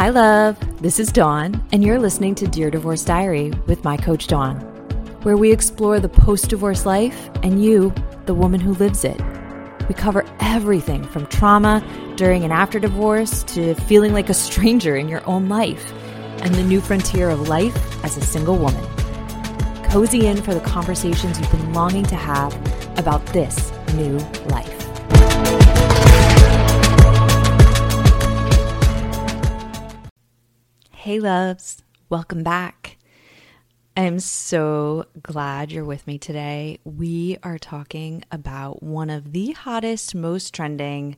Hi, love. This is Dawn, and you're listening to Dear Divorce Diary with my coach, Dawn, where we explore the post divorce life and you, the woman who lives it. We cover everything from trauma during and after divorce to feeling like a stranger in your own life and the new frontier of life as a single woman. Cozy in for the conversations you've been longing to have about this new life. Hey, loves, welcome back. I'm so glad you're with me today. We are talking about one of the hottest, most trending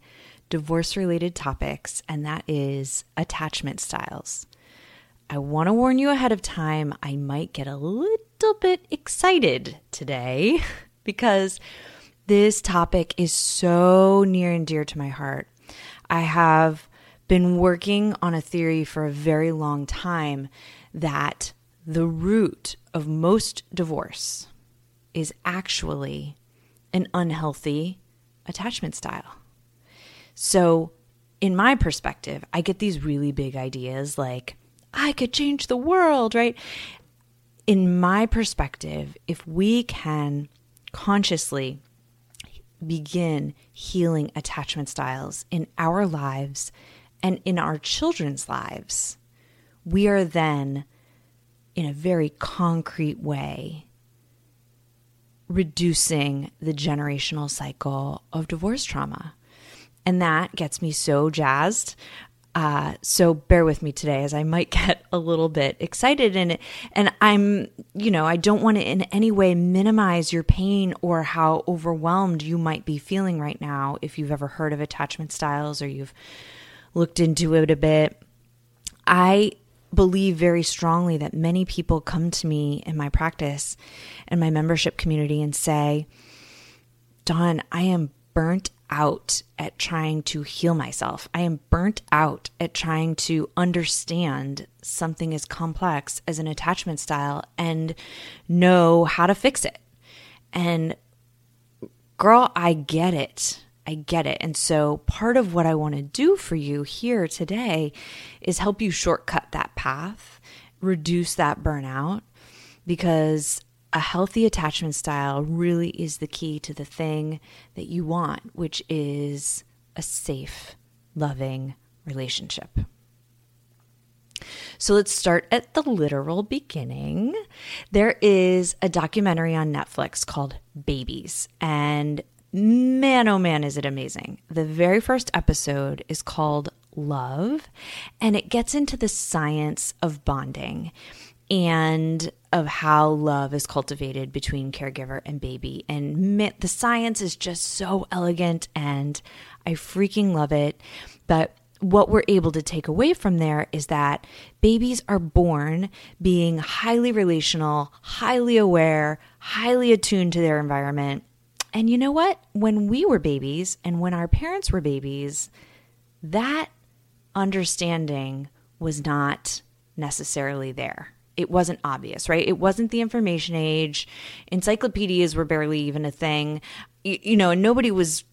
divorce related topics, and that is attachment styles. I want to warn you ahead of time, I might get a little bit excited today because this topic is so near and dear to my heart. I have been working on a theory for a very long time that the root of most divorce is actually an unhealthy attachment style. So, in my perspective, I get these really big ideas like, I could change the world, right? In my perspective, if we can consciously begin healing attachment styles in our lives and in our children's lives, we are then, in a very concrete way, reducing the generational cycle of divorce trauma. And that gets me so jazzed. Uh, so bear with me today as I might get a little bit excited and it and I'm you know I don't want to in any way minimize your pain or how overwhelmed you might be feeling right now if you've ever heard of attachment styles or you've looked into it a bit. I believe very strongly that many people come to me in my practice and my membership community and say, Dawn, I am burnt out at trying to heal myself. I am burnt out at trying to understand something as complex as an attachment style and know how to fix it. And girl, I get it. I get it. And so, part of what I want to do for you here today is help you shortcut that path, reduce that burnout, because a healthy attachment style really is the key to the thing that you want, which is a safe, loving relationship. So let's start at the literal beginning. There is a documentary on Netflix called Babies, and man, oh man, is it amazing. The very first episode is called Love, and it gets into the science of bonding and of how love is cultivated between caregiver and baby. And the science is just so elegant, and I freaking love it. But what we're able to take away from there is that babies are born being highly relational, highly aware, highly attuned to their environment and you know what? When we were babies and when our parents were babies, that understanding was not necessarily there. It wasn't obvious, right? It wasn't the information age. Encyclopedias were barely even a thing. You, you know, nobody was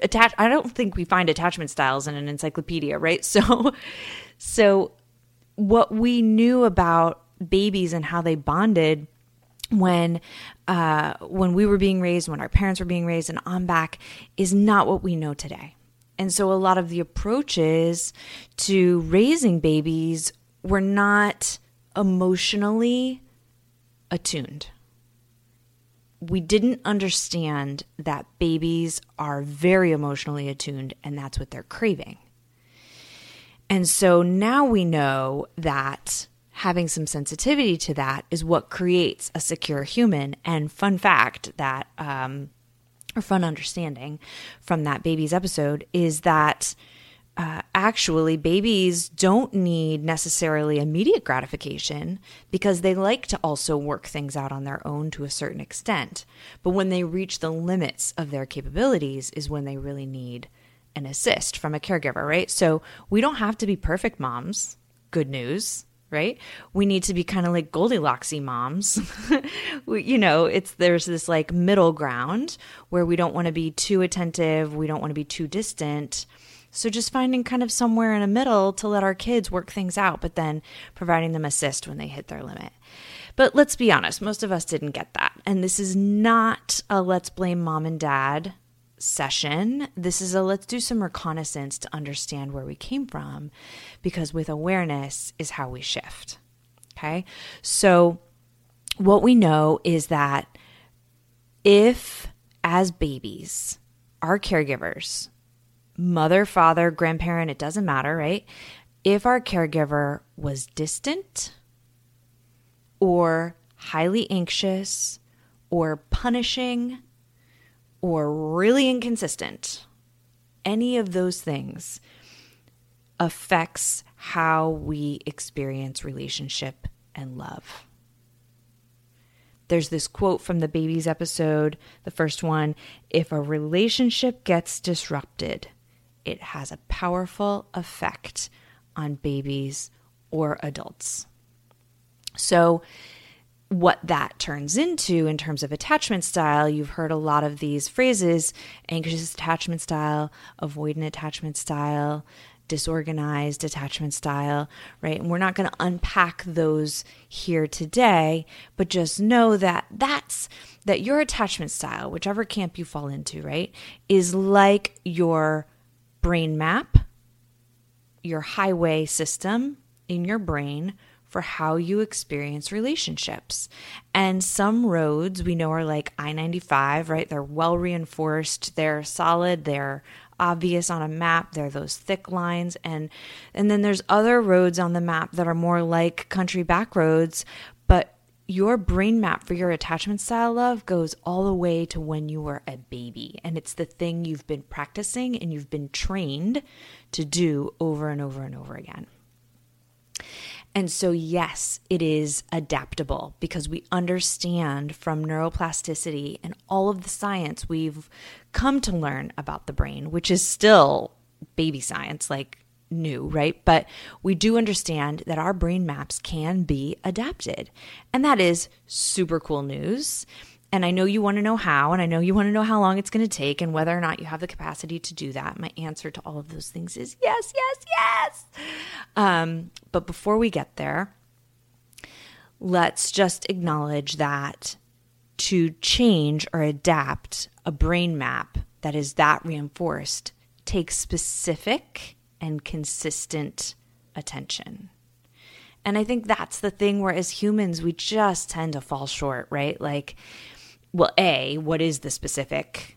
attached. I don't think we find attachment styles in an encyclopedia, right? So, so what we knew about babies and how they bonded when uh, when we were being raised, when our parents were being raised, and on back is not what we know today. And so a lot of the approaches to raising babies were not emotionally attuned. We didn't understand that babies are very emotionally attuned and that's what they're craving. And so now we know that having some sensitivity to that is what creates a secure human. And fun fact that, um, or fun understanding from that baby's episode is that uh, actually babies don't need necessarily immediate gratification because they like to also work things out on their own to a certain extent. But when they reach the limits of their capabilities, is when they really need an assist from a caregiver, right? So we don't have to be perfect moms. Good news right? We need to be kind of like Goldilocksy moms. we, you know, it's there's this like middle ground where we don't want to be too attentive, we don't want to be too distant. So just finding kind of somewhere in the middle to let our kids work things out, but then providing them assist when they hit their limit. But let's be honest, most of us didn't get that. And this is not a let's blame mom and dad session. This is a let's do some reconnaissance to understand where we came from because with awareness is how we shift. Okay. So, what we know is that if as babies, our caregivers, mother, father, grandparent, it doesn't matter, right? If our caregiver was distant or highly anxious or punishing or really inconsistent, any of those things affects how we experience relationship and love. There's this quote from the babies episode, the first one if a relationship gets disrupted, it has a powerful effect on babies or adults. So, what that turns into in terms of attachment style, you've heard a lot of these phrases anxious attachment style, avoidant attachment style, disorganized attachment style, right? And we're not going to unpack those here today, but just know that that's that your attachment style, whichever camp you fall into, right, is like your brain map, your highway system in your brain for how you experience relationships. And some roads we know are like I 95, right? They're well reinforced, they're solid, they're obvious on a map there are those thick lines and and then there's other roads on the map that are more like country back roads but your brain map for your attachment style love goes all the way to when you were a baby and it's the thing you've been practicing and you've been trained to do over and over and over again and so, yes, it is adaptable because we understand from neuroplasticity and all of the science we've come to learn about the brain, which is still baby science, like new, right? But we do understand that our brain maps can be adapted. And that is super cool news. And I know you want to know how, and I know you want to know how long it's going to take and whether or not you have the capacity to do that. My answer to all of those things is yes, yes, yes. Um, but before we get there, let's just acknowledge that to change or adapt a brain map that is that reinforced takes specific and consistent attention. And I think that's the thing where, as humans, we just tend to fall short, right? Like, well a what is the specific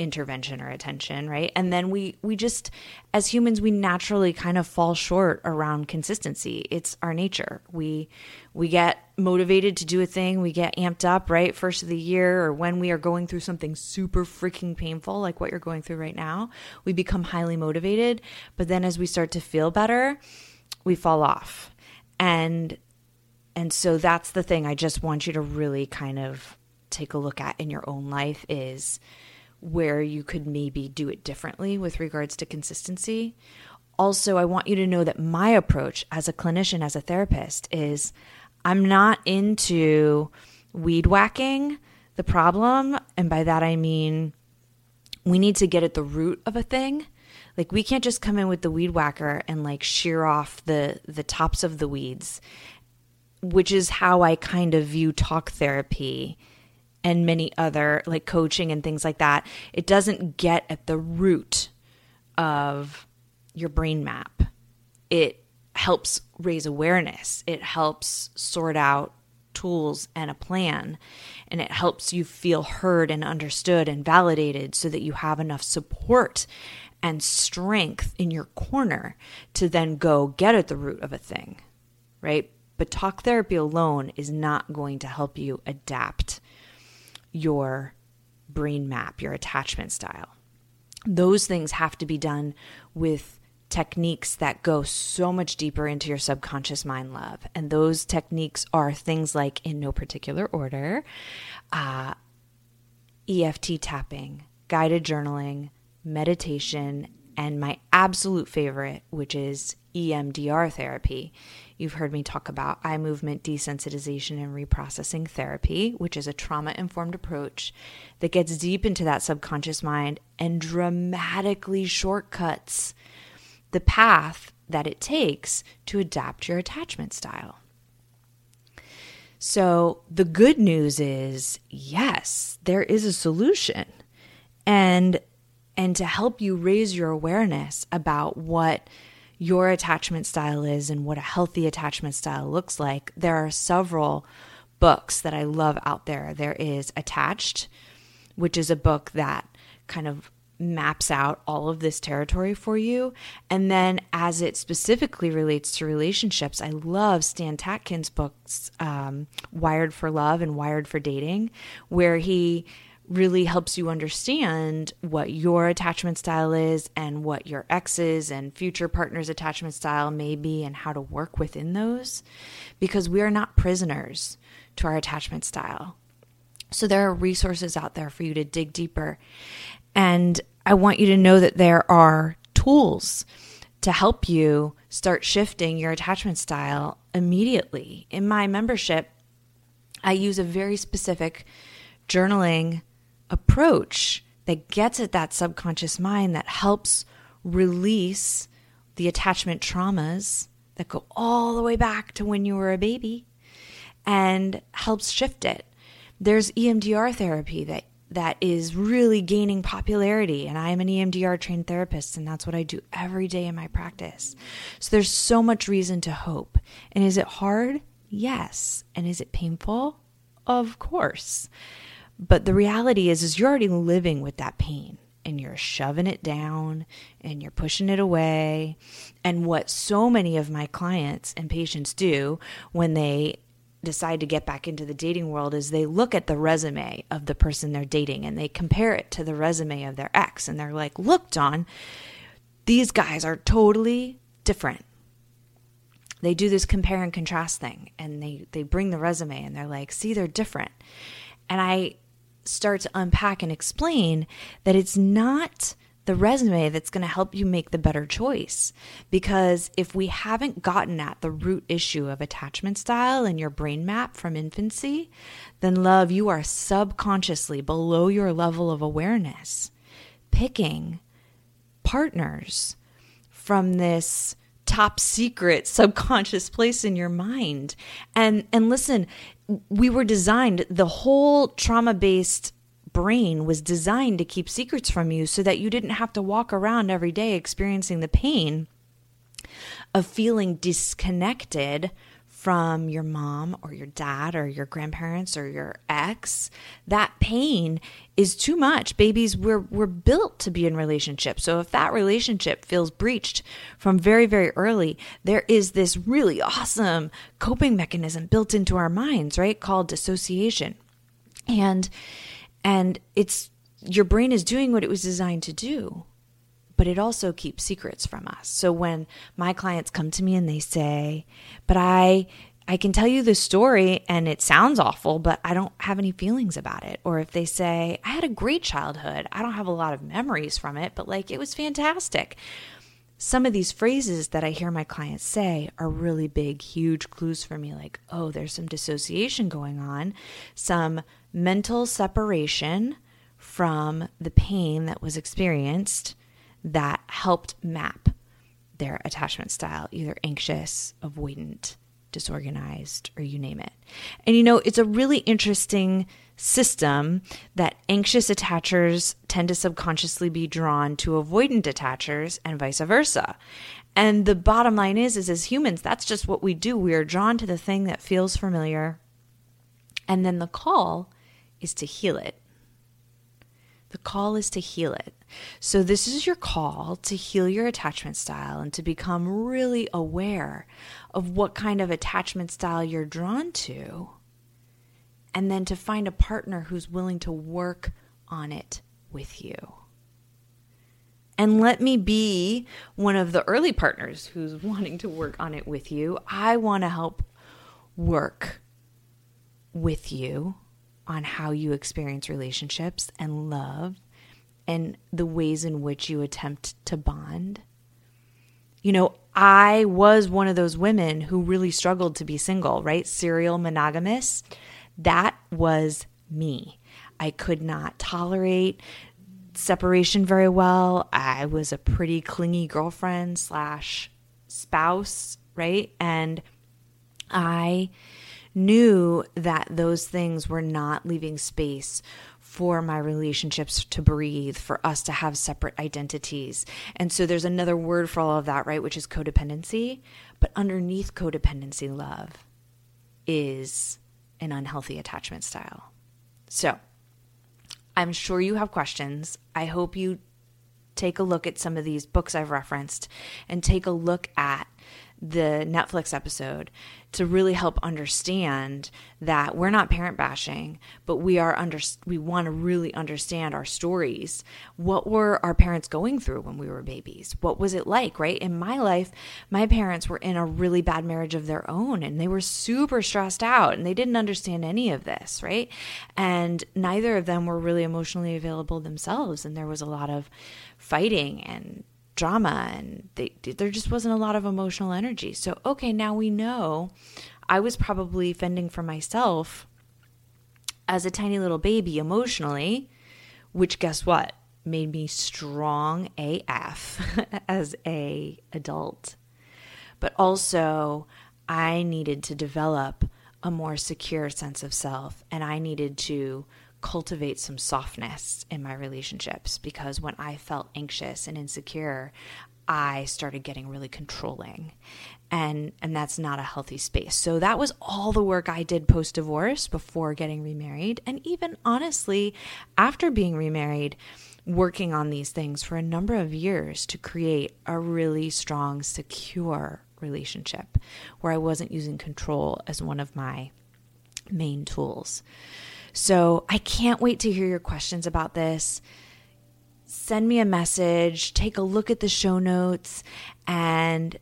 intervention or attention right? And then we we just as humans we naturally kind of fall short around consistency. It's our nature. We we get motivated to do a thing. We get amped up right first of the year or when we are going through something super freaking painful like what you're going through right now we become highly motivated. But then as we start to feel better we fall off. And and so that's the thing. I just want you to really kind of take a look at in your own life is where you could maybe do it differently with regards to consistency. Also, I want you to know that my approach as a clinician, as a therapist, is I'm not into weed whacking the problem. And by that, I mean we need to get at the root of a thing. Like we can't just come in with the weed whacker and like shear off the the tops of the weeds, which is how I kind of view talk therapy and many other like coaching and things like that, it doesn't get at the root of your brain map. It helps raise awareness, it helps sort out tools and a plan, and it helps you feel heard and understood and validated so that you have enough support and strength in your corner to then go get at the root of a thing, right? But talk therapy alone is not going to help you adapt your brain map, your attachment style. Those things have to be done with techniques that go so much deeper into your subconscious mind love. And those techniques are things like, in no particular order, uh, EFT tapping, guided journaling, meditation, and my absolute favorite, which is EMDR therapy. You've heard me talk about eye movement desensitization and reprocessing therapy, which is a trauma informed approach that gets deep into that subconscious mind and dramatically shortcuts the path that it takes to adapt your attachment style. So, the good news is yes, there is a solution. And and to help you raise your awareness about what your attachment style is and what a healthy attachment style looks like, there are several books that I love out there. There is Attached, which is a book that kind of maps out all of this territory for you. And then, as it specifically relates to relationships, I love Stan Tatkin's books, um, Wired for Love and Wired for Dating, where he really helps you understand what your attachment style is and what your ex's and future partner's attachment style may be and how to work within those because we are not prisoners to our attachment style. So there are resources out there for you to dig deeper. And I want you to know that there are tools to help you start shifting your attachment style immediately. In my membership, I use a very specific journaling approach that gets at that subconscious mind that helps release the attachment traumas that go all the way back to when you were a baby and helps shift it. There's EMDR therapy that that is really gaining popularity and I am an EMDR trained therapist and that's what I do every day in my practice. So there's so much reason to hope. And is it hard? Yes. And is it painful? Of course. But the reality is is you're already living with that pain and you're shoving it down and you're pushing it away. And what so many of my clients and patients do when they decide to get back into the dating world is they look at the resume of the person they're dating and they compare it to the resume of their ex and they're like, "Look, Dawn, these guys are totally different." They do this compare and contrast thing and they they bring the resume and they're like, "See, they're different." And I start to unpack and explain that it's not the resume that's going to help you make the better choice. Because if we haven't gotten at the root issue of attachment style in your brain map from infancy, then love, you are subconsciously below your level of awareness, picking partners from this top secret subconscious place in your mind. And and listen, we were designed the whole trauma-based brain was designed to keep secrets from you so that you didn't have to walk around every day experiencing the pain of feeling disconnected from your mom or your dad or your grandparents or your ex, that pain is too much. Babies, we're, we're built to be in relationships. So if that relationship feels breached from very, very early, there is this really awesome coping mechanism built into our minds, right? Called dissociation. And, and it's, your brain is doing what it was designed to do but it also keeps secrets from us. So when my clients come to me and they say, "But I I can tell you the story and it sounds awful, but I don't have any feelings about it." Or if they say, "I had a great childhood. I don't have a lot of memories from it, but like it was fantastic." Some of these phrases that I hear my clients say are really big, huge clues for me like, "Oh, there's some dissociation going on, some mental separation from the pain that was experienced." That helped map their attachment style, either anxious, avoidant, disorganized, or you name it. And you know, it's a really interesting system that anxious attachers tend to subconsciously be drawn to avoidant attachers and vice versa. And the bottom line is is as humans, that's just what we do. We are drawn to the thing that feels familiar. And then the call is to heal it. The call is to heal it. So, this is your call to heal your attachment style and to become really aware of what kind of attachment style you're drawn to, and then to find a partner who's willing to work on it with you. And let me be one of the early partners who's wanting to work on it with you. I want to help work with you on how you experience relationships and love and the ways in which you attempt to bond. You know, I was one of those women who really struggled to be single, right? Serial monogamous. That was me. I could not tolerate separation very well. I was a pretty clingy girlfriend slash spouse, right? And I knew that those things were not leaving space for my relationships to breathe, for us to have separate identities. And so there's another word for all of that, right? Which is codependency. But underneath codependency, love is an unhealthy attachment style. So I'm sure you have questions. I hope you take a look at some of these books I've referenced and take a look at the Netflix episode to really help understand that we're not parent bashing, but we are under we want to really understand our stories. What were our parents going through when we were babies? What was it like, right? In my life, my parents were in a really bad marriage of their own and they were super stressed out and they didn't understand any of this, right? And neither of them were really emotionally available themselves and there was a lot of fighting and drama and they, there just wasn't a lot of emotional energy. So, okay, now we know I was probably fending for myself as a tiny little baby emotionally, which guess what? Made me strong AF as a adult. But also, I needed to develop a more secure sense of self and I needed to cultivate some softness in my relationships because when I felt anxious and insecure, I started getting really controlling. And and that's not a healthy space. So that was all the work I did post divorce before getting remarried and even honestly after being remarried working on these things for a number of years to create a really strong secure relationship where I wasn't using control as one of my main tools. So I can't wait to hear your questions about this. Send me a message, take a look at the show notes, and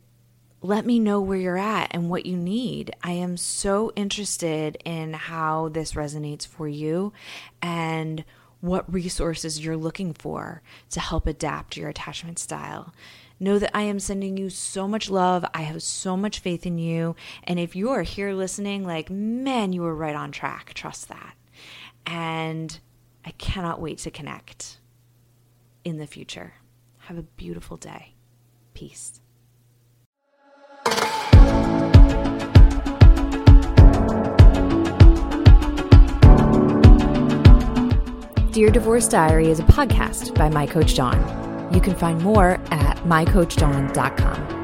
let me know where you're at and what you need. I am so interested in how this resonates for you and what resources you're looking for to help adapt your attachment style. Know that I am sending you so much love. I have so much faith in you. And if you are here listening, like, man, you were right on track. Trust that. And I cannot wait to connect in the future. Have a beautiful day. Peace. Dear Divorce Diary is a podcast by my coach Dawn. You can find more at mycoachdawn.com.